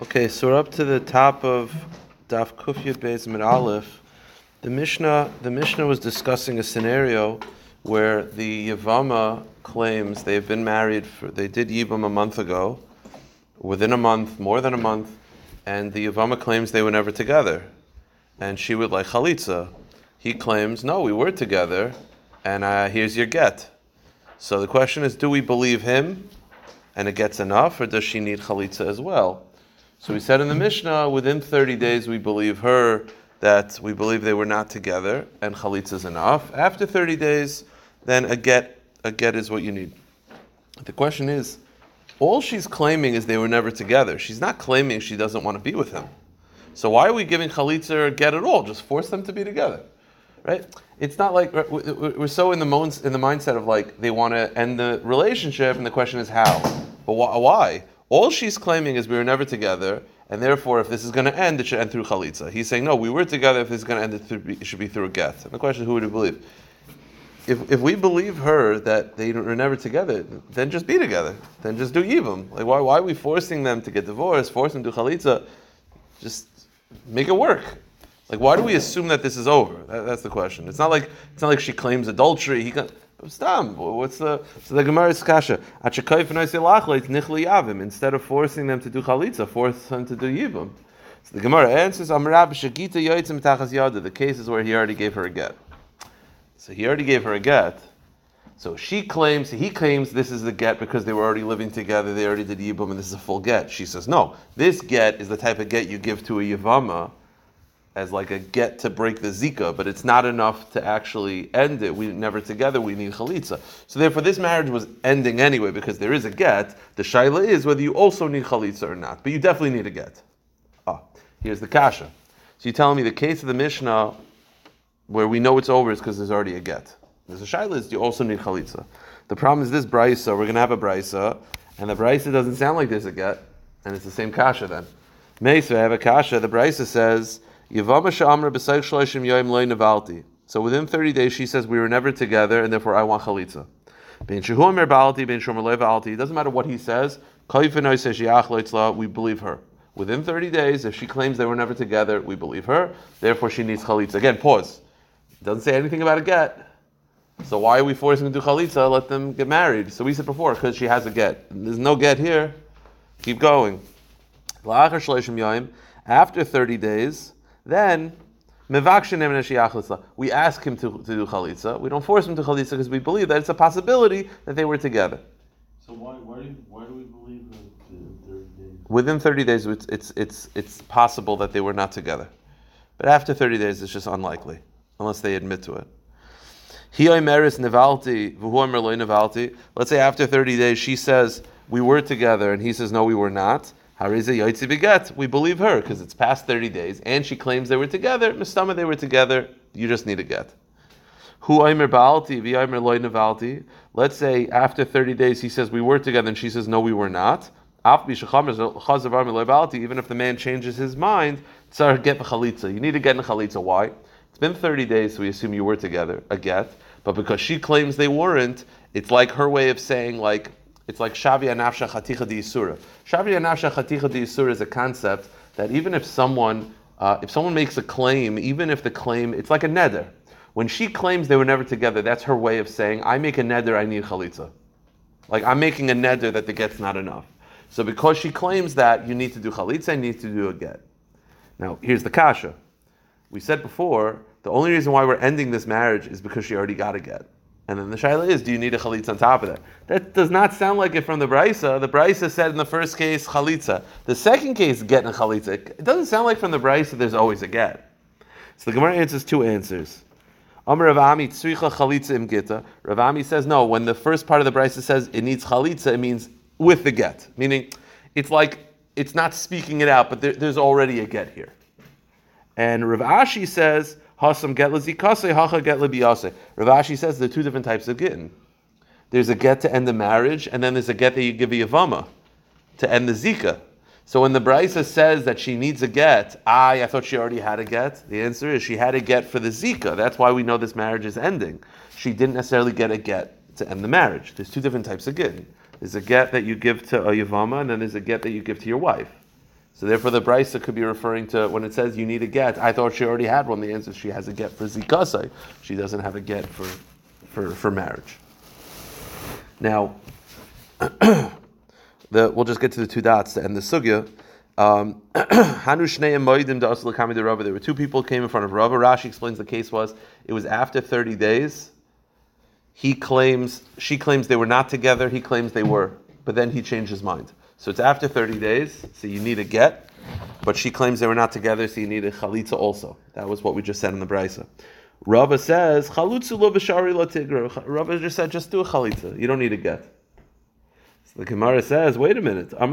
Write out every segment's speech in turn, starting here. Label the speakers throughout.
Speaker 1: Okay, so we're up to the top of Daf Kufyat Beis Mid Aleph. The Mishnah, the Mishnah was discussing a scenario where the Yavama claims they've been married for, they did Yibam a month ago, within a month, more than a month, and the Yavama claims they were never together. And she would like Chalitza. He claims, no, we were together, and uh, here's your get. So the question is, do we believe him and it gets enough, or does she need Chalitza as well? So we said in the Mishnah, within 30 days we believe her that we believe they were not together, and chalitza is enough. After 30 days, then a get, a get is what you need. The question is, all she's claiming is they were never together. She's not claiming she doesn't want to be with him. So why are we giving chalitza a get at all? Just force them to be together, right? It's not like we're so in the in the mindset of like they want to end the relationship, and the question is how. But why? All she's claiming is we were never together, and therefore, if this is going to end, it should end through chalitza. He's saying, no, we were together. If this is going to end, it, should be through a get. And the question is, who would you believe? If, if we believe her that they were never together, then just be together. Then just do yivam. Like why, why are we forcing them to get divorced, forcing them to chalitza? Just make it work. Like why do we assume that this is over? That, that's the question. It's not like it's not like she claims adultery. He Stam. What's the so the Gemara is kasha? Instead of forcing them to do chalitza, force them to do yibum. So the Gemara answers, Amrab shagita yoitzim tachas yada. The case is where he already gave her a get. So he already gave her a get. So she claims, he claims this is the get because they were already living together, they already did yibum, and this is a full get. She says, no, this get is the type of get you give to a yivama as like a get to break the zika, but it's not enough to actually end it. We never together. We need chalitza. So therefore, this marriage was ending anyway because there is a get. The shaila is whether you also need chalitza or not, but you definitely need a get. Ah, here's the kasha. So you're telling me the case of the Mishnah where we know it's over is because there's already a get. There's a shaila is you also need chalitza. The problem is this brisa. We're going to have a brisa, and the brisa doesn't sound like there's a get, and it's the same kasha then. Mesa, I have a kasha. The brisa says so within 30 days, she says, We were never together, and therefore I want chalitza. It doesn't matter what he says. We believe her. Within 30 days, if she claims they were never together, we believe her. Therefore, she needs chalitza. Again, pause. Doesn't say anything about a get. So why are we forcing them to do chalitza? Let them get married. So we said before, because she has a get. There's no get here. Keep going. After 30 days, then we ask him to, to do chalitza. We don't force him to chalitza because we believe that it's a possibility that they were together.
Speaker 2: So why, why, do, why do we believe that uh, 30 days?
Speaker 1: Within 30 days, it's, it's, it's, it's possible that they were not together. But after 30 days, it's just unlikely, unless they admit to it. Let's say after 30 days, she says, we were together, and he says, no, we were not. We believe her because it's past 30 days and she claims they were together. Mistama, they were together. You just need a get. Let's say after 30 days he says we were together and she says no, we were not. Even if the man changes his mind, get the chalitza. You need to get in chalitza. Why? It's been 30 days, so we assume you were together, a get. But because she claims they weren't, it's like her way of saying like it's like Shavia Nafsha Chaticha Di Yisura. Shavia Nafsha Chaticha Di Yisura is a concept that even if someone, uh, if someone makes a claim, even if the claim, it's like a neder. When she claims they were never together, that's her way of saying, I make a neder, I need chalitza. Like I'm making a neder that the get's not enough. So because she claims that, you need to do chalitza, you need to do a get. Now, here's the kasha. We said before, the only reason why we're ending this marriage is because she already got a get. And then the shaila is, do you need a chalitza on top of that? That does not sound like it from the brisa. The brisa said in the first case chalitza. The second case getting a chalitza. It doesn't sound like from the brisa there's always a get. So the Gemara answers two answers. Amr Ravami tzricha chalitza im gita. Ravami says no. When the first part of the brisa says it needs chalitza, it means with the get, meaning it's like it's not speaking it out, but there, there's already a get here. And Rav Ashi says Hasam get lezikase, hacha get lebiyase. Rav Ashi says there are two different types of gittin. There's a get to end the marriage, and then there's a get that you give a yavama to end the zika. So when the Brisa says that she needs a get, I, I thought she already had a get. The answer is she had a get for the zika. That's why we know this marriage is ending. She didn't necessarily get a get to end the marriage. There's two different types of gittin. There's a get that you give to a yavama, and then there's a get that you give to your wife. So therefore, the brisa could be referring to when it says you need a get. I thought she already had one. The answer is she has a get for zikasai. She doesn't have a get for for, for marriage. Now, the, we'll just get to the two dots to end the sugya. Um, there were two people came in front of Rava. Rashi explains the case was it was after 30 days. He claims she claims they were not together. He claims they were, but then he changed his mind. So it's after 30 days. So you need a get, but she claims they were not together. So you need a chalitza also. That was what we just said in the brisa. Rava says chalutzu lo b'shari lo tigra. Rava just said just do a chalitza. You don't need a get. So the Gemara says, wait a minute. We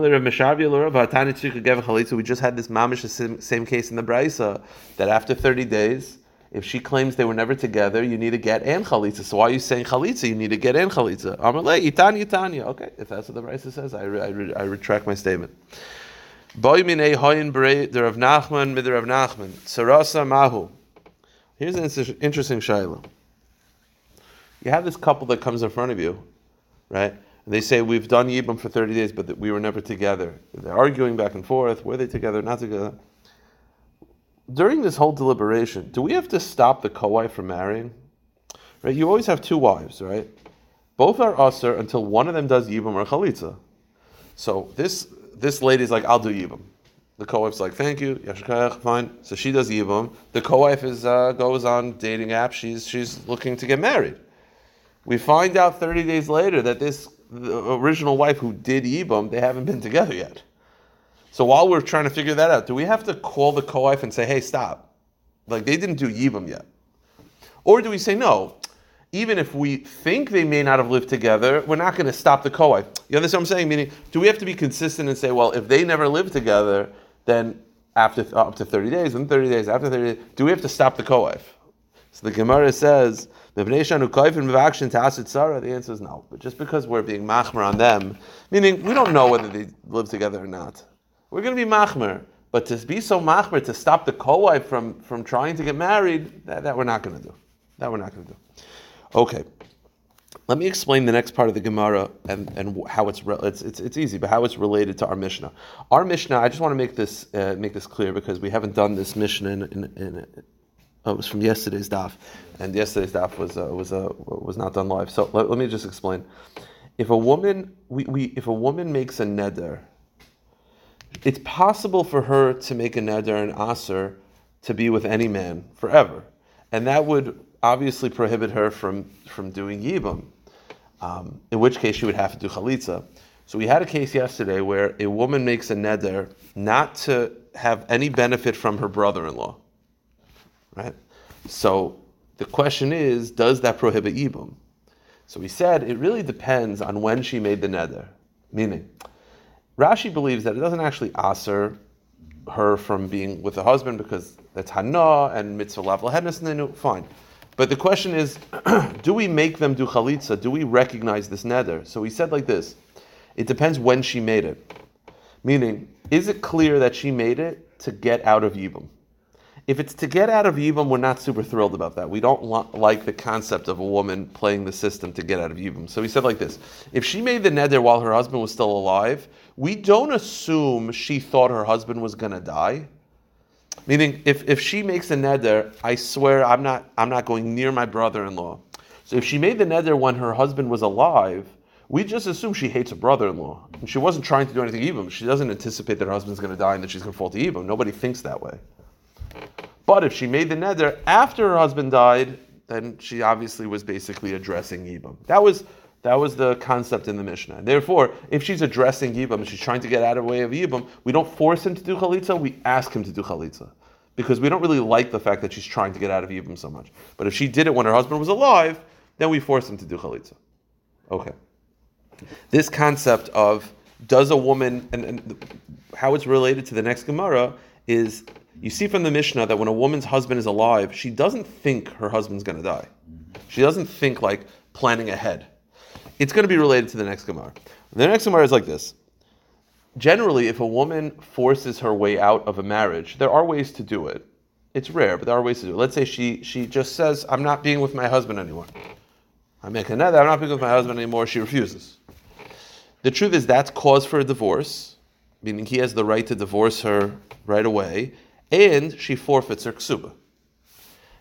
Speaker 1: just had this mamish, same case in the Braisa, that after 30 days, if she claims they were never together, you need to get and chalitza. So why are you saying chalitza? You need to get and chalitza. Amalei, itanya, itanya. Okay, if that's what the Braisa says, I, re, I, re, I retract my statement. Boy minei hoyin the Rav Nachman, Rav Nachman. Mahu. Here's an interesting shayla. You have this couple that comes in front of you, right? And they say, We've done Yibam for 30 days, but we were never together. They're arguing back and forth. Were they together, not together? During this whole deliberation, do we have to stop the co wife from marrying? Right? You always have two wives, right? Both are usher until one of them does Yibam or Chalitza. So this this lady's like, I'll do Yibam. The co-wife's like, thank you, Yashkayach, fine. So she does Yibam. The co-wife is uh, goes on dating app. She's she's looking to get married. We find out 30 days later that this original wife who did Yibam, they haven't been together yet. So while we're trying to figure that out, do we have to call the co-wife and say, hey, stop? Like they didn't do Yibam yet. Or do we say, no, even if we think they may not have lived together, we're not going to stop the co-wife. You understand what I'm saying? Meaning, do we have to be consistent and say, well, if they never lived together, then after up to 30 days, and 30 days, after 30 days, do we have to stop the co-wife? So the Gemara says, the answer is no. But just because we're being machmer on them, meaning we don't know whether they live together or not, we're going to be machmer. But to be so machmer to stop the co-wife from, from trying to get married, that, that we're not going to do. That we're not going to do. Okay. Let me explain the next part of the Gemara and, and how it's, re- it's, it's, it's easy, but how it's related to our Mishnah. Our Mishnah, I just want to make this uh, make this clear because we haven't done this Mishnah in, in, in Oh, it was from yesterday's daf, and yesterday's daf was uh, was uh, was not done live. So let, let, me just explain. If a woman we, we if a woman makes a neder, it's possible for her to make a neder and aser to be with any man forever, and that would obviously prohibit her from from doing yibam. Um, in which case she would have to do chalitza. So we had a case yesterday where a woman makes a neder not to have any benefit from her brother-in-law right? So the question is, does that prohibit Yibum? So we said it really depends on when she made the neder. Meaning, Rashi believes that it doesn't actually aser her from being with the husband because that's hana and mitzvah hedness, and then fine. But the question is, do we make them do chalitza? Do we recognize this neder? So he said like this: it depends when she made it. Meaning, is it clear that she made it to get out of yibum? If it's to get out of Yibam, we're not super thrilled about that. We don't like the concept of a woman playing the system to get out of Yibam. So he said like this If she made the neder while her husband was still alive, we don't assume she thought her husband was going to die. Meaning, if, if she makes a neder, I swear I'm not, I'm not going near my brother in law. So if she made the neder when her husband was alive, we just assume she hates her brother-in-law, and she wasn't trying to do anything evil. She doesn't anticipate that her husband's going to die and that she's going to fall to evil. Nobody thinks that way. But if she made the neder after her husband died, then she obviously was basically addressing Yibam. That was that was the concept in the Mishnah. Therefore, if she's addressing Yibam and she's trying to get out of the way of Yibam, we don't force him to do Chalitza, we ask him to do Chalitza. Because we don't really like the fact that she's trying to get out of Yibam so much. But if she did it when her husband was alive, then we force him to do Chalitza. Okay. This concept of does a woman, and, and how it's related to the next Gemara, is you see from the Mishnah that when a woman's husband is alive, she doesn't think her husband's going to die. She doesn't think like planning ahead. It's going to be related to the next Gemara. The next Gemara is like this. Generally, if a woman forces her way out of a marriage, there are ways to do it. It's rare, but there are ways to do it. Let's say she, she just says, I'm not being with my husband anymore. I make a net, I'm not being with my husband anymore. She refuses. The truth is that's cause for a divorce meaning he has the right to divorce her right away, and she forfeits her ksuba.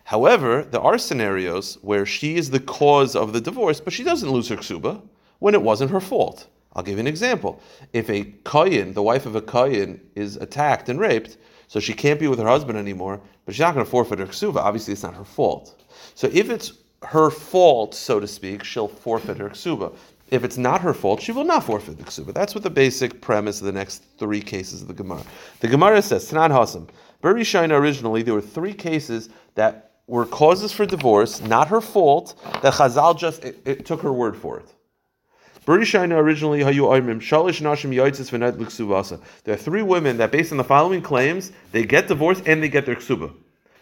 Speaker 1: However, there are scenarios where she is the cause of the divorce, but she doesn't lose her ksuba when it wasn't her fault. I'll give you an example. If a kohen, the wife of a kohen, is attacked and raped, so she can't be with her husband anymore, but she's not going to forfeit her ksuba. Obviously, it's not her fault. So if it's her fault, so to speak, she'll forfeit her ksuba. If it's not her fault, she will not forfeit the ksuba. That's what the basic premise of the next three cases of the Gemara. The Gemara says, Tanan Hasam. Buri Shaina originally, there were three cases that were causes for divorce, not her fault, that Chazal just it, it took her word for it. Originally. There are three women that, based on the following claims, they get divorced and they get their ksuba.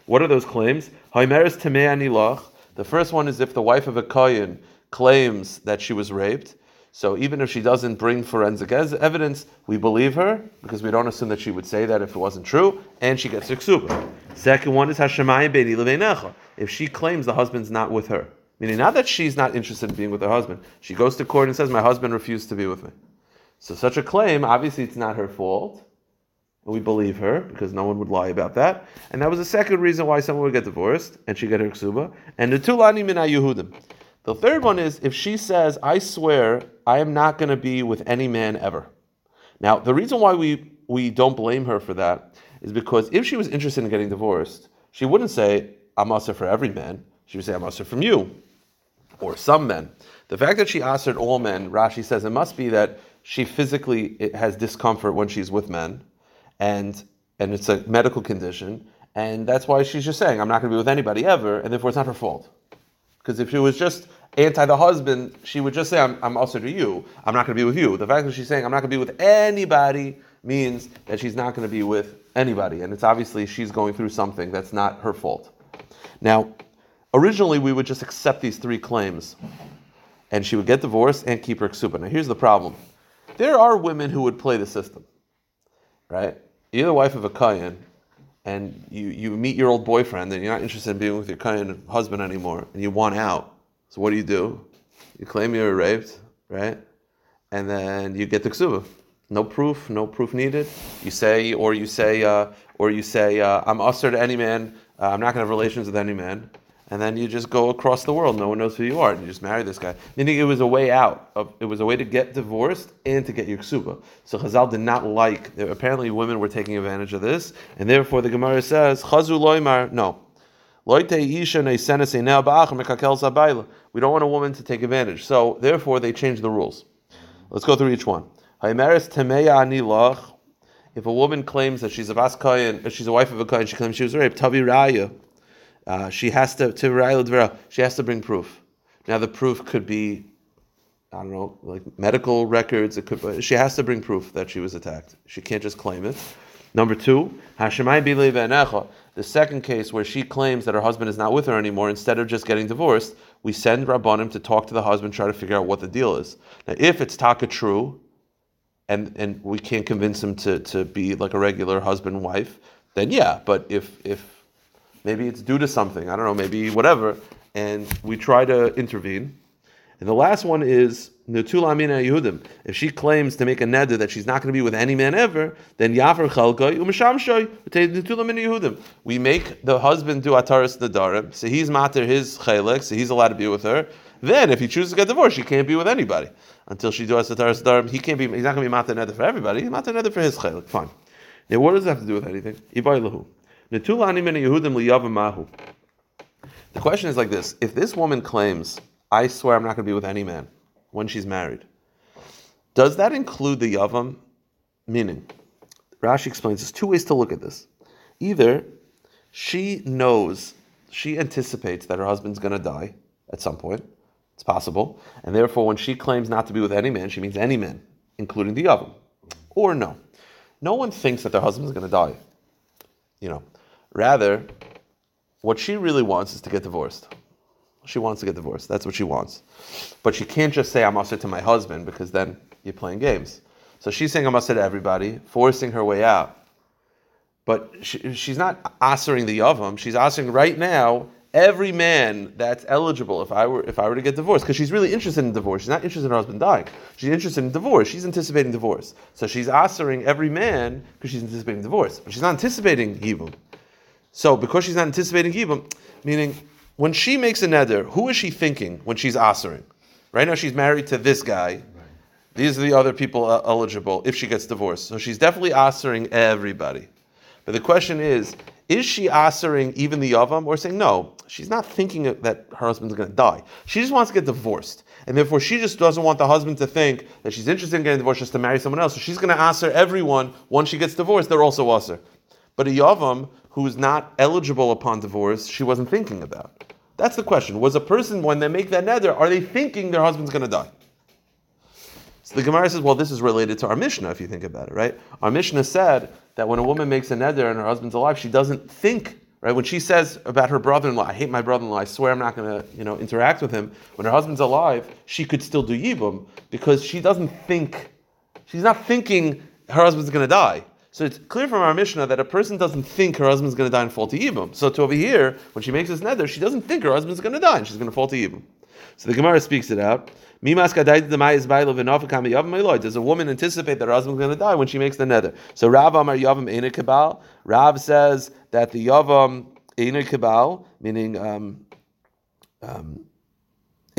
Speaker 1: What are those claims? The first one is if the wife of a kohen claims that she was raped. So even if she doesn't bring forensic evidence, we believe her because we don't assume that she would say that if it wasn't true, and she gets her ksuba. Second one is Hashemayim Leveinecha. If she claims the husband's not with her, meaning not that she's not interested in being with her husband, she goes to court and says, "My husband refused to be with me." So such a claim, obviously, it's not her fault. We believe her because no one would lie about that. And that was the second reason why someone would get divorced and she get her ksuba. And the tulani min Yehudim. The third one is if she says, I swear I am not going to be with any man ever. Now, the reason why we, we don't blame her for that is because if she was interested in getting divorced, she wouldn't say, I'm also for every man. She would say, I'm also from you or some men. The fact that she answered all men, Rashi says it must be that she physically has discomfort when she's with men, and and it's a medical condition, and that's why she's just saying, I'm not going to be with anybody ever, and therefore it's not her fault. Because if she was just anti the husband, she would just say, I'm, I'm also to you. I'm not going to be with you. The fact that she's saying, I'm not going to be with anybody means that she's not going to be with anybody. And it's obviously she's going through something that's not her fault. Now, originally we would just accept these three claims and she would get divorced and keep her ksuba. Now, here's the problem there are women who would play the system, right? You're the wife of a Kayan and you, you meet your old boyfriend and you're not interested in being with your Kayan husband anymore and you want out. So what do you do? You claim you were raped, right? And then you get the ksuba. No proof, no proof needed. You say, or you say, uh, or you say, uh, I'm usher to any man. Uh, I'm not going to have relations with any man. And then you just go across the world. No one knows who you are, and you just marry this guy. Meaning, it was a way out. Of, it was a way to get divorced and to get your ksuba. So Chazal did not like. Apparently, women were taking advantage of this, and therefore the Gemara says, "Chazu loymar." No, we don't want a woman to take advantage. So therefore they change the rules. Let's go through each one. If a woman claims that she's a bas kohen, she's a wife of a kohen, she claims she was raped, tavi raya, uh, she has to she has to bring proof. Now the proof could be, I don't know, like medical records. It could. She has to bring proof that she was attacked. She can't just claim it. Number two, the second case where she claims that her husband is not with her anymore, instead of just getting divorced, we send Rabbanim to talk to the husband, try to figure out what the deal is. Now, if it's taka true, and and we can't convince him to, to be like a regular husband wife, then yeah. But if if maybe it's due to something, I don't know, maybe whatever, and we try to intervene. And the last one is Netul Amina Yehudim. If she claims to make a neder that she's not going to be with any man ever, then Yafer Chalgoy Umeshamshoy Netul Amina Yehudim. We make the husband do Ataris Nadarim, so he's mater his chaylik, so he's allowed to be with her. Then, if he chooses to get divorced, she can't be with anybody until she does Ataris Nadarim. He can't be. He's not going to be mater neder for everybody. He's mater neder for his chaylik. Fine. Now, what does it have to do with anything? Ibay Lahu. Netul Amina Yehudim. The question is like this: If this woman claims I swear I'm not going to be with any man when she's married. Does that include the Yavam? Meaning, Rashi explains there's two ways to look at this. Either she knows, she anticipates that her husband's going to die at some point. It's possible. And therefore, when she claims not to be with any man, she means any man, including the Yavam. Or no. No one thinks that their husband's going to die. You know, rather, what she really wants is to get divorced. She wants to get divorced. That's what she wants. But she can't just say, I'm usher to my husband, because then you're playing games. So she's saying, I'm usher to everybody, forcing her way out. But she, she's not answering the Yavam. She's answering right now every man that's eligible if I were if I were to get divorced because she's really interested in divorce. She's not interested in her husband dying. She's interested in divorce. She's anticipating divorce. So she's answering every man because she's anticipating divorce, but she's not anticipating yibum. So because she's not anticipating yibum, meaning when she makes a neder, who is she thinking when she's answering? Right now she's married to this guy. These are the other people uh, eligible if she gets divorced. So she's definitely answering everybody. But the question is, is she answering even the Yavam or saying no? She's not thinking that her husband's going to die. She just wants to get divorced. And therefore, she just doesn't want the husband to think that she's interested in getting divorced just to marry someone else. So she's going to answer everyone once she gets divorced, they're also answer. But a Yavam who's not eligible upon divorce, she wasn't thinking about. That's the question. Was a person, when they make that neder, are they thinking their husband's going to die? So the Gemara says, well, this is related to our Mishnah, if you think about it, right? Our Mishnah said that when a woman makes a neder and her husband's alive, she doesn't think, right? When she says about her brother-in-law, I hate my brother-in-law, I swear I'm not going to, you know, interact with him. When her husband's alive, she could still do yibum because she doesn't think, she's not thinking her husband's going to die. So it's clear from our Mishnah that a person doesn't think her husband's going to die and fall to yibum. So to over here, when she makes this neder, she doesn't think her husband's going to die and she's going to fall to yibum. So the Gemara speaks it out. Does a woman anticipate that her husband's going to die when she makes the neder? So Rav Amar Yavam Eina Kabal. Rav says that the Yavam Eina Kabal, meaning um, um,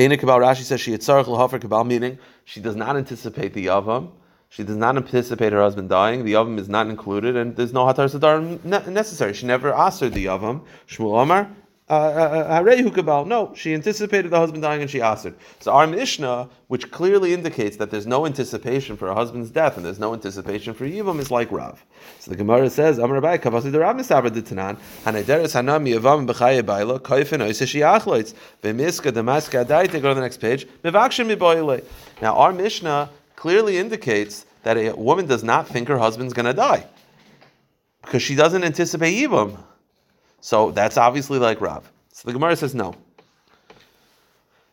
Speaker 1: Kabal, Rashi says she Yitzarach L'Hofer Kabal, meaning she does not anticipate the Yavam. She does not anticipate her husband dying. The Yavam is not included, and there's no Hatar Sadar necessary. She never asked her the Yavam. Shmuel Amar, uh, uh, uh, no, she anticipated the husband dying and she answered. So our Mishnah, which clearly indicates that there's no anticipation for a husband's death and there's no anticipation for Yivam, is like Rav. So the Gemara says, Amar Abai, Kavasi the Rav Misaber de Tanan, Hanederes Hanam Yavam B'chaye Baila, Koifen Oise Shiachloitz, V'miska Damaska Adaite, go to the next page. Now our Mishnah clearly indicates that a woman does not think her husband's going to die because she doesn't anticipate Yivam. So that's obviously like Rav. So the Gemara says no.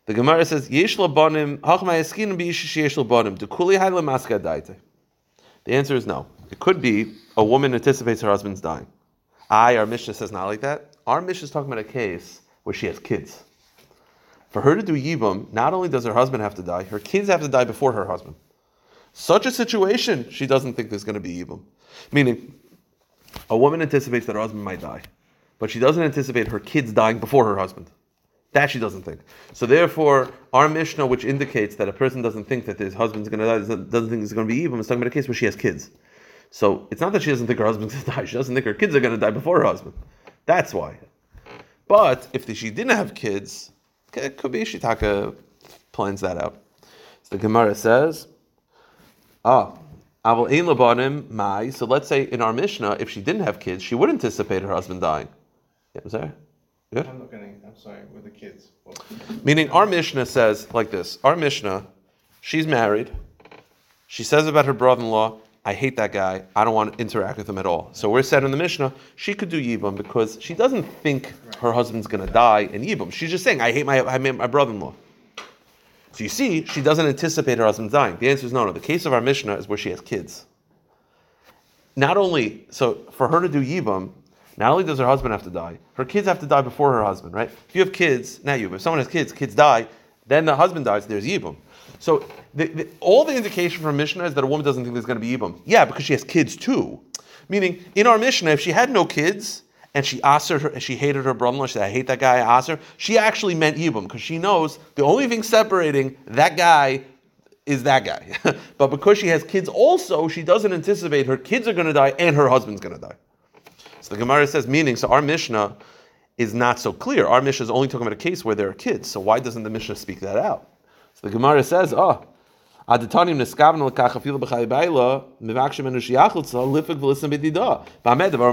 Speaker 1: The Gemara says Yesh bonim hachma b'ishish yesh. The answer is no. It could be a woman anticipates her husband's dying. I, our Mishnah says not like that. Our Mishnah is talking about a case where she has kids. For her to do yibum, not only does her husband have to die, her kids have to die before her husband. Such a situation, she doesn't think there's going to be yibum. Meaning, a woman anticipates that her husband might die but she doesn't anticipate her kids dying before her husband. That she doesn't think. So therefore, our Mishnah, which indicates that a person doesn't think that his husband's going to die, doesn't think he's going to be evil, is talking about a case where she has kids. So it's not that she doesn't think her husband's going to die; she doesn't think her kids are going to die before her husband. That's why. But if she didn't have kids, it could be Shitaka plans that out. So the Gemara says, ah, Aval ein labanim mai. So let's say in our Mishnah, if she didn't have kids, she would anticipate her husband dying. Yeah, was there?
Speaker 3: Good. I'm looking. I'm sorry, with the kids.
Speaker 1: Meaning, our Mishnah says like this: Our Mishnah, she's married. She says about her brother-in-law, "I hate that guy. I don't want to interact with him at all." So we're said in the Mishnah, she could do yibum because she doesn't think her husband's going to die in yibum. She's just saying, "I hate my I hate my brother-in-law." So you see, she doesn't anticipate her husband dying. The answer is no, no. The case of our Mishnah is where she has kids. Not only, so for her to do Yibam, not only does her husband have to die, her kids have to die before her husband, right? If you have kids, not you, but if someone has kids, kids die, then the husband dies, there's Yibam. So the, the, all the indication from Mishnah is that a woman doesn't think there's going to be Yibam. Yeah, because she has kids too. Meaning, in our Mishnah, if she had no kids, and she asked her, she hated her brother-in-law. She said, "I hate that guy." I her. She actually meant Yibum because she knows the only thing separating that guy is that guy. but because she has kids, also she doesn't anticipate her kids are going to die and her husband's going to die. So the Gemara says, meaning, so our Mishnah is not so clear. Our Mishnah is only talking about a case where there are kids. So why doesn't the Mishnah speak that out? So the Gemara says, oh, Bayla mivakshim enu lifik b'dida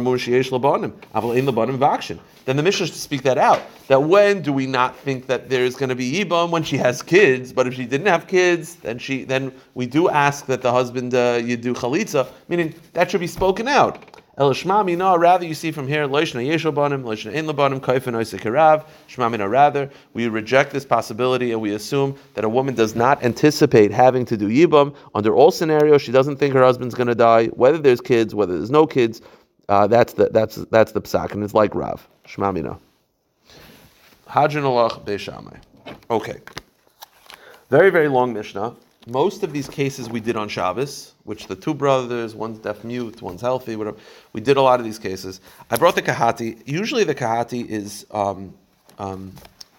Speaker 1: mur labanim aval ein labanim. Then the Mishnah should speak that out. That when do we not think that there is going to be ibam when she has kids? But if she didn't have kids, then she then we do ask that the husband uh, you do chalitza. Meaning that should be spoken out. El Shmamina, rather you see from here, Loishna Yeshobanim, Loishna In Labanim, Kaifin Oisekarav, Shmamina, rather, we reject this possibility and we assume that a woman does not anticipate having to do Yibam. Under all scenarios, she doesn't think her husband's going to die, whether there's kids, whether there's no kids. Uh, that's the that's that's the psak, and it's like Rav. Shmamina. Hadran alach Beis Shammai. Okay. Very, very long Mishnah. Most of these cases we did on Shabbos, which the two brothers, one's deaf mute, one's healthy, whatever. We did a lot of these cases. I brought the Kahati. Usually the Kahati is um, um,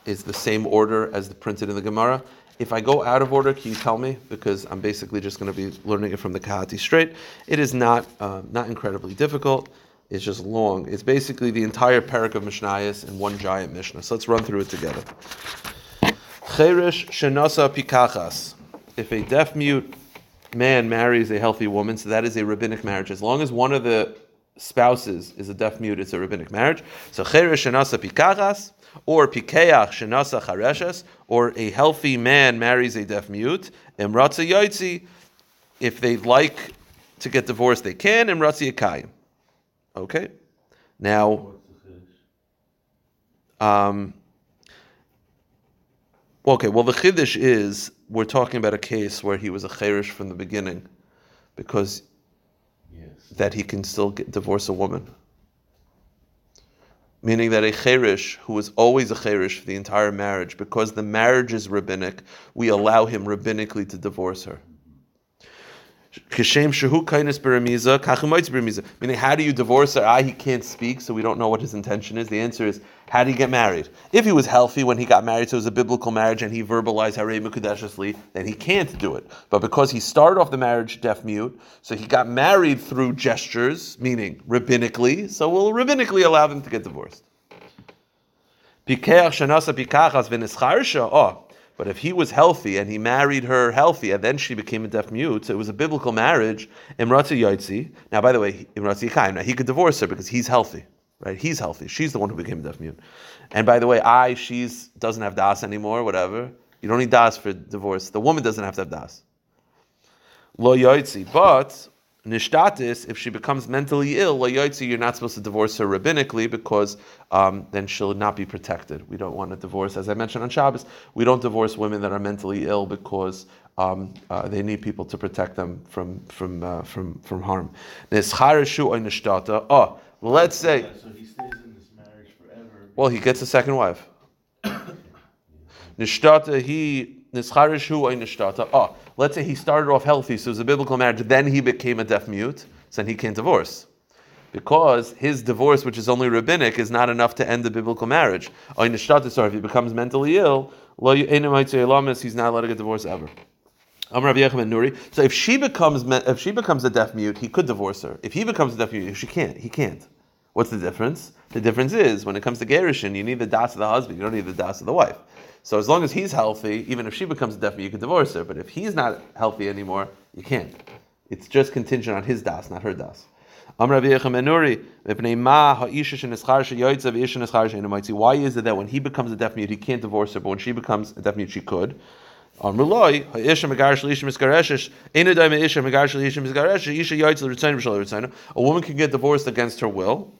Speaker 1: is the same order as the printed in the Gemara. If I go out of order, can you tell me? Because I'm basically just going to be learning it from the Kahati straight. It is not um, not incredibly difficult. It's just long. It's basically the entire parak of Mishnayos in one giant Mishnah. So let's run through it together. Cherish shenasa pikachas. If a deaf mute man marries a healthy woman, so that is a rabbinic marriage. As long as one of the spouses is a deaf mute, it's a rabbinic marriage. So cherish shenasa pikachas, or pikeach shenasa chareshes, or a healthy man marries a deaf mute. Imratza yaitzi. If they like to get divorced, they can. Imratza yakayim. Okay. Now. Um, okay, well, the chiddush is we're talking about a case where he was a cherish from the beginning, because
Speaker 2: Yes.
Speaker 1: that he can still get, divorce a woman. Meaning that a cherish who was always a cherish for the entire marriage, because the marriage is rabbinic, we allow him rabbinically to divorce her. Kainis. Meaning, how do you divorce her? Ah, he can't speak, so we don't know what his intention is. The answer is, how did he get married? If he was healthy when he got married, so it was a biblical marriage, and he verbalized harei mukadeshesli, then he can't do it. But because he started off the marriage deaf mute, so he got married through gestures, meaning rabbinically, so we'll rabbinically allow them to get divorced. Oh, but if he was healthy and he married her healthy and then she became a deaf mute, so it was a biblical marriage. Imratzi yaitzi. Now, by the way, imratzi yikayim. Now he could divorce her because he's healthy, right? He's healthy. She's the one who became a deaf mute. And by the way, I she's doesn't have das anymore. Whatever. You don't need das for divorce. The woman doesn't have to have das. Lo yaitzi, but nishtatis, if she becomes mentally ill, lo yaitzi, you're not supposed to divorce her rabbinically because um, then she'll not be protected. We don't want to divorce, as I mentioned on Shabbos, we don't divorce women that are mentally ill because um, uh, they need people to protect them from from uh, from from harm. Nischarishu or nishtata. Oh, let's say,
Speaker 2: so he stays in this marriage forever.
Speaker 1: well, he gets a second wife. Nishtata, he nischarishu or nishtata. Oh, let's say he started off healthy, so it was a biblical marriage. Then he became a deaf mute, so then he can't divorce. Because his divorce, which is only rabbinic, is not enough to end the biblical marriage. Or sorry, if he becomes mentally ill, he's not allowed to get divorced ever. So if she becomes if she becomes a deaf mute, he could divorce her. If he becomes a deaf mute, she can't. He can't. What's the difference? The difference is when it comes to gerushin, you need the das of the husband. You don't need the das of the wife. So as long as he's healthy, even if she becomes deaf you can divorce her. But if he's not healthy anymore, you can't. It's just contingent on his das, not her das. Why is it that when he becomes a deaf mute, he can't divorce her, but when she becomes a deaf mute, she could? A woman can get divorced against her will.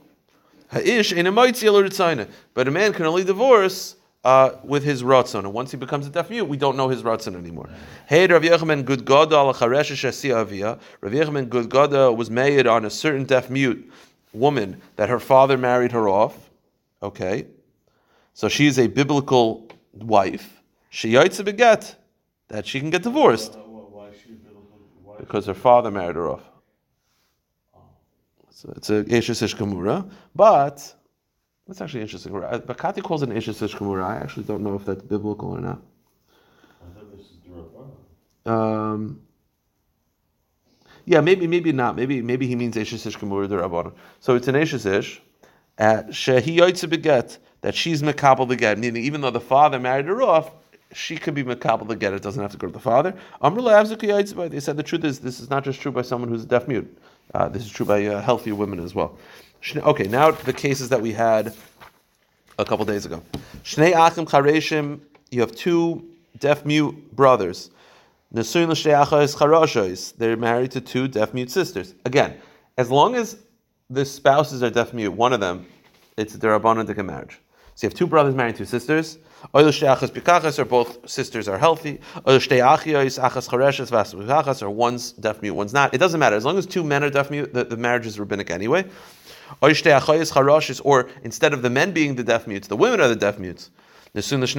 Speaker 1: But a man can only divorce uh, with his ratzon. And once he becomes a deaf mute, we don't know his ratzon anymore. Hey, Rav Yechanan Good Shasi Avia. Rav Yechanan Gudgeda was made on a certain deaf mute woman that her father married her off. Okay, so she is a biblical wife. She yaitza beget that she can get divorced because her father married her off. So it's a Eshes Kamura, but that's actually interesting. Uh, But Kati calls it an Eshes Kamura. I actually don't know if that's biblical or not.
Speaker 2: I thought this is Durabana.
Speaker 1: Um, yeah, maybe, maybe not. Maybe, maybe he means Eshes Ish Kamura the Rabbanon. So it's an Eshes Ish. uh, Shehi Yoitze Beget, that she's Mekabel the get, meaning even though the father married her off, she could be Mekabel the get. It doesn't have to go to the father. Amrullah Avzuki Yoitze Beget. They said the truth is this is not just true by someone who's a deaf mute. Uh, this is true by uh, healthy women as well. Okay, now the cases that we had a couple days ago. Shnei Achim Chareshim, you have two deaf mute brothers. Nesuin achos charoshois. They're married to two deaf mute sisters. Again, as long as the spouses are deaf mute, one of them, it's the rabbanon marriage. So you have two brothers married to sisters. Or both sisters are healthy. Achas or one's deaf mute, one's not. It doesn't matter as long as two men are deaf mute. The, the marriage is rabbinic anyway. Or instead of the men being the deaf mutes, the women are the deaf mutes. It doesn't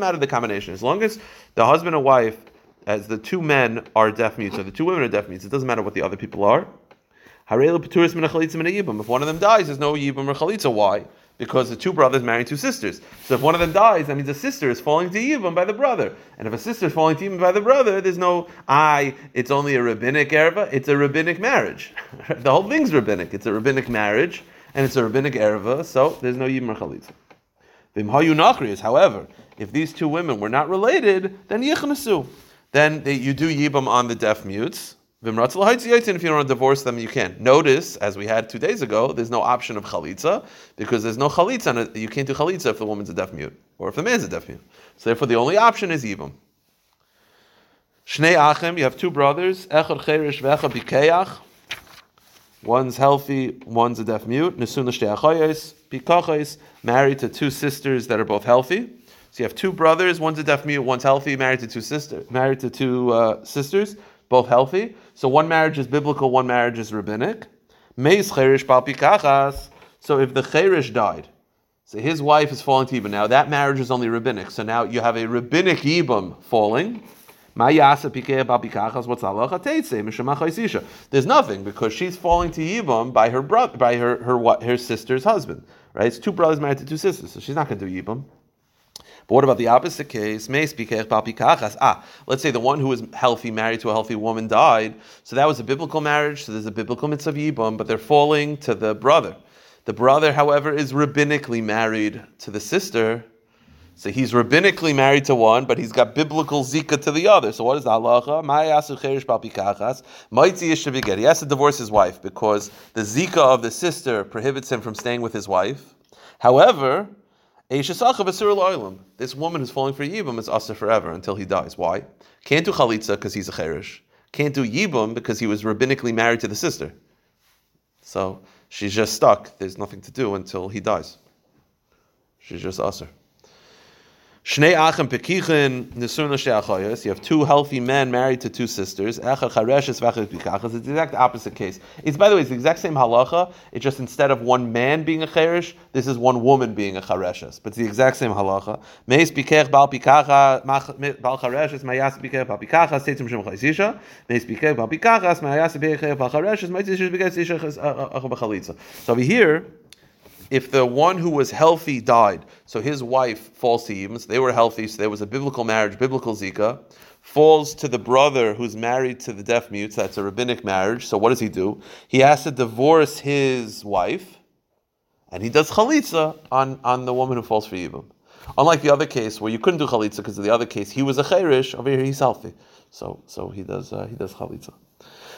Speaker 1: matter the combination. As long as the husband and wife, as the two men are deaf mutes, or the two women are deaf mutes, it doesn't matter what the other people are. If one of them dies, there's no yibum or chalitza. Why? Because the two brothers marry two sisters. So if one of them dies, that means a sister is falling to yibum by the brother. And if a sister is falling to yibum by the brother, there's no I. It's only a rabbinic erva. It's a rabbinic marriage. the whole thing's rabbinic. It's a rabbinic marriage, and it's a rabbinic erva. So there's no yibum or chalitza. Vimhayu nachrius. However, if these two women were not related, then yichnasu. Then they, you do yibum on the deaf mutes. If you don't want to divorce them, you can. Notice, as we had two days ago, there's no option of chalitza because there's no chalitza. You can't do chalitza if the woman's a deaf mute or if the man's a deaf mute. So therefore, the only option is yibum. Shnei achim, you have two brothers. Echad cherish ve'echad bikeach. One's healthy, one's a deaf mute. Nesuna shtei achayos, pikachos, married to two sisters that are both healthy. So you have two brothers, one's a deaf mute, one's healthy, married to two sisters, married to two uh, sisters, both healthy. So one marriage is biblical, one marriage is rabbinic. Meis cherish bal pikachas. So if the cherish died, so his wife is falling to Yibam. Now that marriage is only rabbinic. So now you have a rabbinic Yibam falling. What's? There's nothing because she's falling to Yibam by her brother, by her her what her sister's husband. Right? It's two brothers married to two sisters, so she's not going to do Yibam. But what about the opposite case? Ah, let's say the one who was healthy, married to a healthy woman, died. So that was a biblical marriage. So there's a biblical mitzvah yibam, but they're falling to the brother. The brother, however, is rabbinically married to the sister. So he's rabbinically married to one, but he's got biblical zika to the other. So what is the halacha? He has to divorce his wife because the zika of the sister prohibits him from staying with his wife. However, this woman who's falling for Yibam is Asa forever until he dies. Why? Can't do Chalitza because he's a Cherish. Can't do Yibam because he was rabbinically married to the sister. So she's just stuck. There's nothing to do until he dies. She's just Asa. Shnei achim pekichin nesuna she'achayos. You have two healthy men married to two sisters. Echad chareshes v'echad pikachas. It's the exact opposite case. It's by the way, it's the exact same halacha. It's just instead of one man being a cheresh, this is one woman being a chareshes. But it's the exact same halacha. Meis pikech bal pikacha bal chareshes mayas pikech bal pikachas teitzim shem chaysisha. Meis pikech bal pikachas mayas pikech bal chareshes mayas pikech sisha b'chalitza. So over here if the one who was healthy died, so his wife falls to Yibam, so they were healthy, so there was a biblical marriage, biblical Zika, falls to the brother who's married to the deaf mutes, that's a rabbinic marriage, so what does he do? He has to divorce his wife, and he does chalitza on, on the woman who falls for Yibam. Unlike the other case where you couldn't do chalitza because of the other case, he was a cherish, over here he's healthy. So, so he does uh, he does chalitza.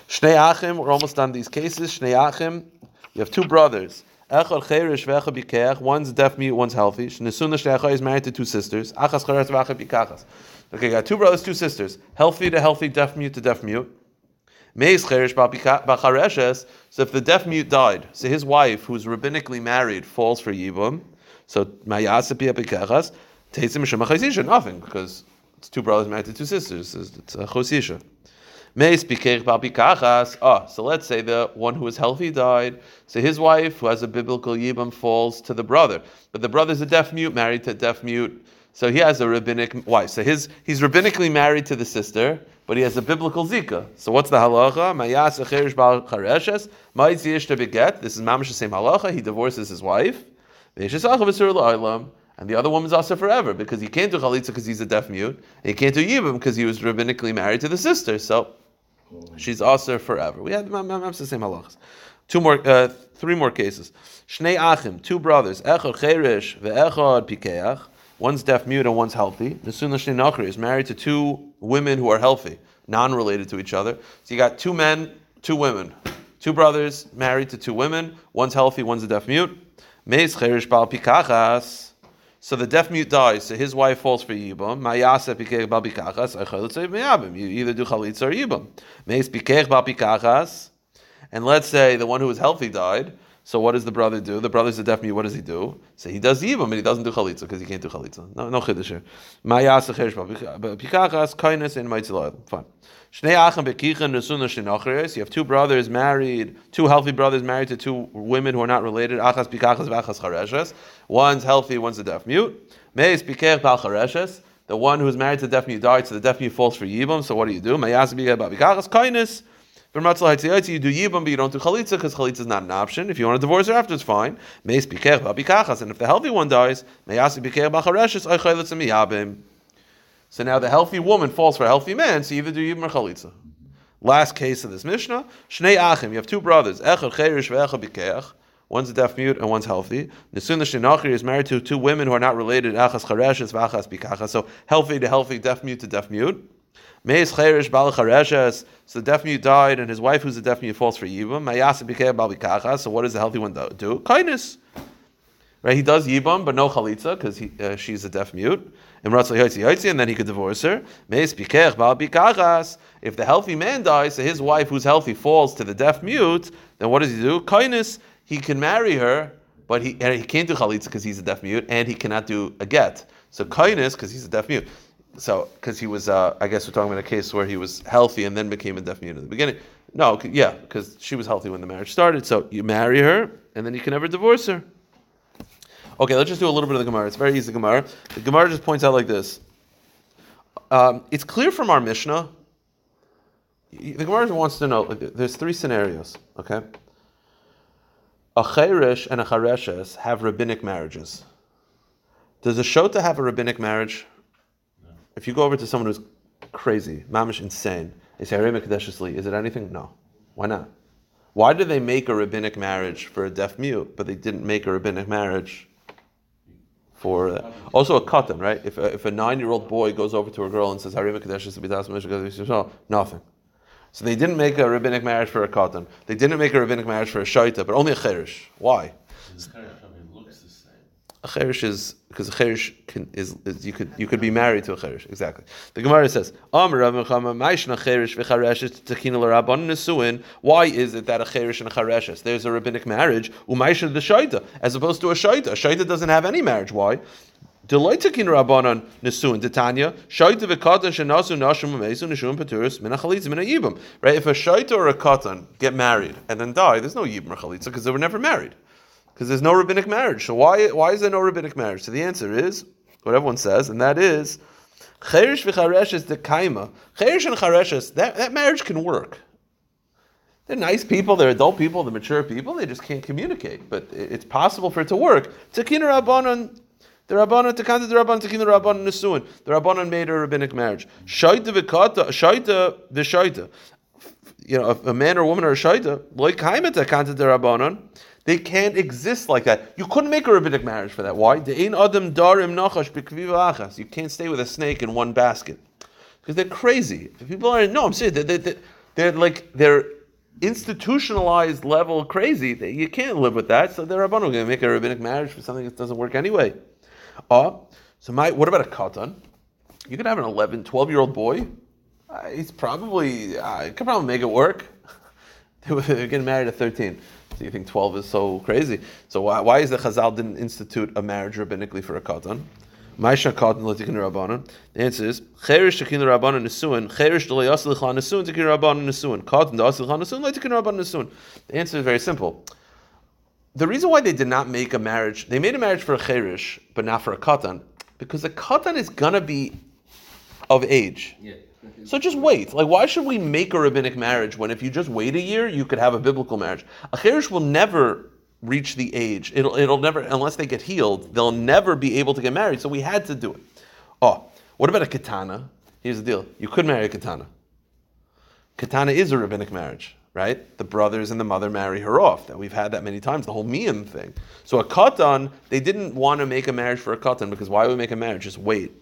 Speaker 1: Shnei achim, we're almost done these cases. Shnei achim, you have two brothers. Echad bikeach. One's deaf mute, one's healthy. Nesuna shlecha is married to two sisters. Achas cheres ve'echad bikachas. Okay, got two brothers, two sisters. Healthy to healthy, deaf mute to deaf mute. Meis. So if the deaf mute died, so his wife, who's rabbinically married, falls for yibum. So mayasapia bikachas. Teitzim shemachayisha. Nothing because it's two brothers married to two sisters. It's a chosisha. Ah, so let's say the one who was healthy died. So his wife, who has a biblical yibam, falls to the brother. But the brother's a deaf mute, married to a deaf mute. So he has a rabbinic wife. So his he's rabbinically married to the sister, but he has a biblical zika. So what's the halacha? This is mamish the same halacha. He divorces his wife. And the other woman's also forever because he can't do chalitza because he's a deaf mute, and he can't do yibam because he was rabbinically married to the sister. So She's also forever. We had the same halachas. Two more, uh, three more cases. Shnei achim, two brothers. Echad cherish ve'echad pikeach. One's deaf mute and one's healthy. Nesuna shnei nachri is married to two women who are healthy, non-related to each other. So you got two men, two women, two brothers married to two women. One's healthy, one's a deaf mute. Meis cherish bal pikachas. So the deaf mute dies, so his wife falls for Yibam. Mayase pikech bal pikachas, You either do chalitza or Yibam. Meis pikech. And let's say the one who was healthy died. So what does the brother do? The brother's a deaf mute. What does he do? So he does yibam, but he doesn't do chalitza because he can't do chalitza. No, no chiddush here. Kindness and. Fine. You have two brothers married, two healthy brothers married to two women who are not related. One's healthy, one's a deaf mute. The one who's married to the deaf mute died, so the deaf mute falls for yibum. So what do you do? You do yibum, but you don't do chalitza because chalitza is not an option. If you want to divorce her after, it's fine. And if the healthy one dies. So now the healthy woman falls for a healthy man, so either do Yibam or Chalitza. Last case of this Mishnah, Shnei Achim, you have two brothers, Echad Cherish ve'Echad Bikeach, one's a deaf mute and one's healthy. Nisun Shinachir is married to two women who are not related, Achas Chareshes v'Achas Bikacha, so healthy to healthy, deaf mute to deaf mute. Meis Cherish Bal Chareshes, so the deaf mute died and his wife who's a deaf mute falls for Yibam. Mayasa Bikeach Bal Bikacha, so what does the healthy one do? Kindness. Right, he does yibam, but no chalitza because uh, she's a deaf mute. And then he could divorce her. If the healthy man dies, so his wife who's healthy falls to the deaf mute, then what does he do? Kindness, he can marry her, but he, he can't do chalitza because he's a deaf mute, and he cannot do a get. So kindness, because he's a deaf mute. So, because he was, uh, I guess we're talking about a case where he was healthy and then became a deaf mute in the beginning. No, yeah, because she was healthy when the marriage started. So you marry her, and then you can never divorce her. Okay, let's just do a little bit of the Gemara. It's very easy Gemara. The Gemara just points out like this. Um, it's clear from our Mishnah. The Gemara wants to know. There's three scenarios. Okay. A chayrish and a chareshes have rabbinic marriages. Does a shota have a rabbinic marriage? No. If you go over to someone who's crazy, mamish insane, they say Is it anything? No. Why not? Why did they make a rabbinic marriage for a deaf mute, but they didn't make a rabbinic marriage for uh, also a katan, right? If a, if a nine year old boy goes over to a girl and says Harima Kadesh nothing. So they didn't make a rabbinic marriage for a katan. They didn't make a rabbinic marriage for a shaita, but only a cherish. Why? A cherish is because a cherish can, is, is, you could you could be married to a cherish exactly. The Gemara says, Why is it that a cherish and a chereshes there's a rabbinic marriage umaisha the shaita as opposed to a shaita? A shaita doesn't have any marriage. Why? Deloitakin rabbanon nesuin titania shaita v'katan shenasu nashim umesu neshuim paturis min achalitz min yibam. Right? If a shaita or a katan get married and then die, there's no yibam or chalitza because they were never married because there's no rabbinic marriage. So why, why is there no rabbinic marriage? So the answer is what everyone says, and that is Cherish v'chareshes the kaima. Cherish and chareshes, that, that marriage can work. They're nice people, they're adult people, they're mature people, they just can't communicate. But it's possible for it to work. Takin Rabbanon, the Rabbanon, Takanta the Rabbanon, Takin the Rabbanon Nesuin. The Rabbanon made a rabbinic marriage. Shaita v'kata, Shaita v'shaita. You know, a man or a woman or a Shaita, like Kaima Takanta the Rabbanon. They can't exist like that. You couldn't make a rabbinic marriage for that. Why? adam darim achas. You can't stay with a snake in one basket because they're crazy. People are no. I'm serious. They're, they're, they're like they're institutionalized level crazy. You can't live with that. So they're going to make a rabbinic marriage for something that doesn't work anyway. Oh, so my what about a katan? You could have an 11, 12 year old boy. Uh, he's probably uh, could probably make it work. They're getting married at 13. So you think 12 is so crazy. So why, why is the Chazal didn't institute a marriage rabbinically for a katan? Ma'isha katan l'tikin rabbanon. The answer is cherish tikin rabbanon nesuin. Cherish d'lo yasil nesuin tikin rabbanon nesuin. Katan d'asil nesuin l'tikin rabbanon nesuin. The answer is very simple. The reason why they did not make a marriage, they made a marriage for a cherish, but not for a katan, because a katan is gonna be of age. Yeah. So just wait. Like, why should we make a rabbinic marriage when if you just wait a year, you could have a biblical marriage? A cherish will never reach the age. It'll, it'll never, unless they get healed, they'll never be able to get married. So we had to do it. Oh, what about a katana? Here's the deal. You could marry a katana. Katana is a rabbinic marriage, right? The brothers and the mother marry her off. That we've had that many times, the whole miyun thing. So a katan, they didn't want to make a marriage for a katan because why would we make a marriage? Just wait.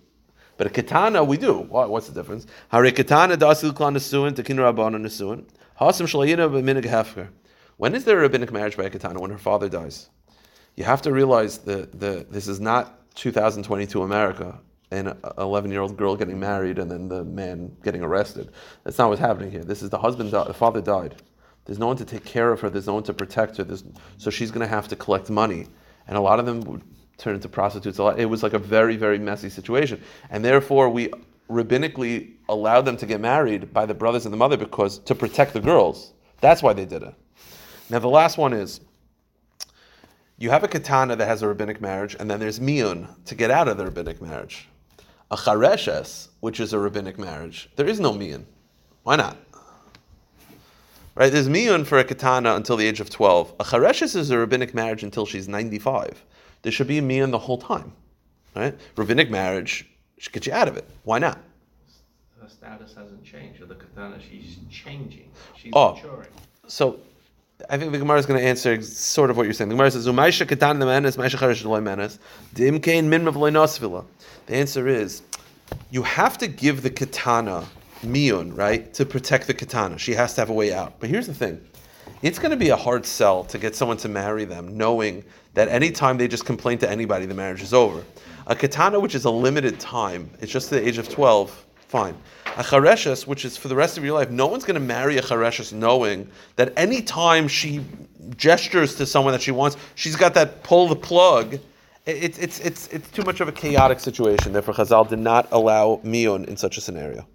Speaker 1: But a katana, we do. What's the difference? Hare katana dasil klan nesuin tekin rabban nesuin. Hasim shalayina b'minig hefker. When is there a rabbinic marriage by a katana? When her father dies. You have to realize that the, this is not 2022 America and an 11 year old girl getting married and then the man getting arrested. That's not what's happening here. This is the husband, the father died. There's no one to take care of her. There's no one to protect her. There's, so she's going to have to collect money. And a lot of them turned into prostitutes a lot. It was like a very, very messy situation. And therefore, we rabbinically allowed them to get married by the brothers and the mother because to protect the girls. That's why they did it. Now the last one is you have a katana that has a rabbinic marriage, and then there's miyun to get out of the rabbinic marriage. A chareshes, which is a rabbinic marriage, there is no miyun. Why not? Right? There's miyun for a katana until the age of 12. A chareshes is a rabbinic marriage until she's 95. There should be a miyun the whole time. Right? Rabbinic marriage should get you out of it. Why not?
Speaker 3: Her status hasn't changed, or the katana, she's changing. She's
Speaker 1: Oh.
Speaker 3: maturing.
Speaker 1: So I think the Gemara is going to answer sort of what you're saying. The Gemara says, "Umaisha katan menes, maisha charesh loy menes, dim kain min mavloy nosvila." The answer is, you have to give the katana miyun, right, to protect the katana. She has to have a way out. But here's the thing: it's going to be a hard sell to get someone to marry them, knowing that anytime they just complain to anybody, the marriage is over. A katana, which is a limited time, it's just the age of twelve. Fine. A chareshes, which is for the rest of your life, no one's going to marry a chareshes knowing that any time she gestures to someone that she wants, she's got that pull the plug. It- It's, it's, it's, it's too much of a chaotic situation. Therefore, Chazal did not allow miyun in such a scenario.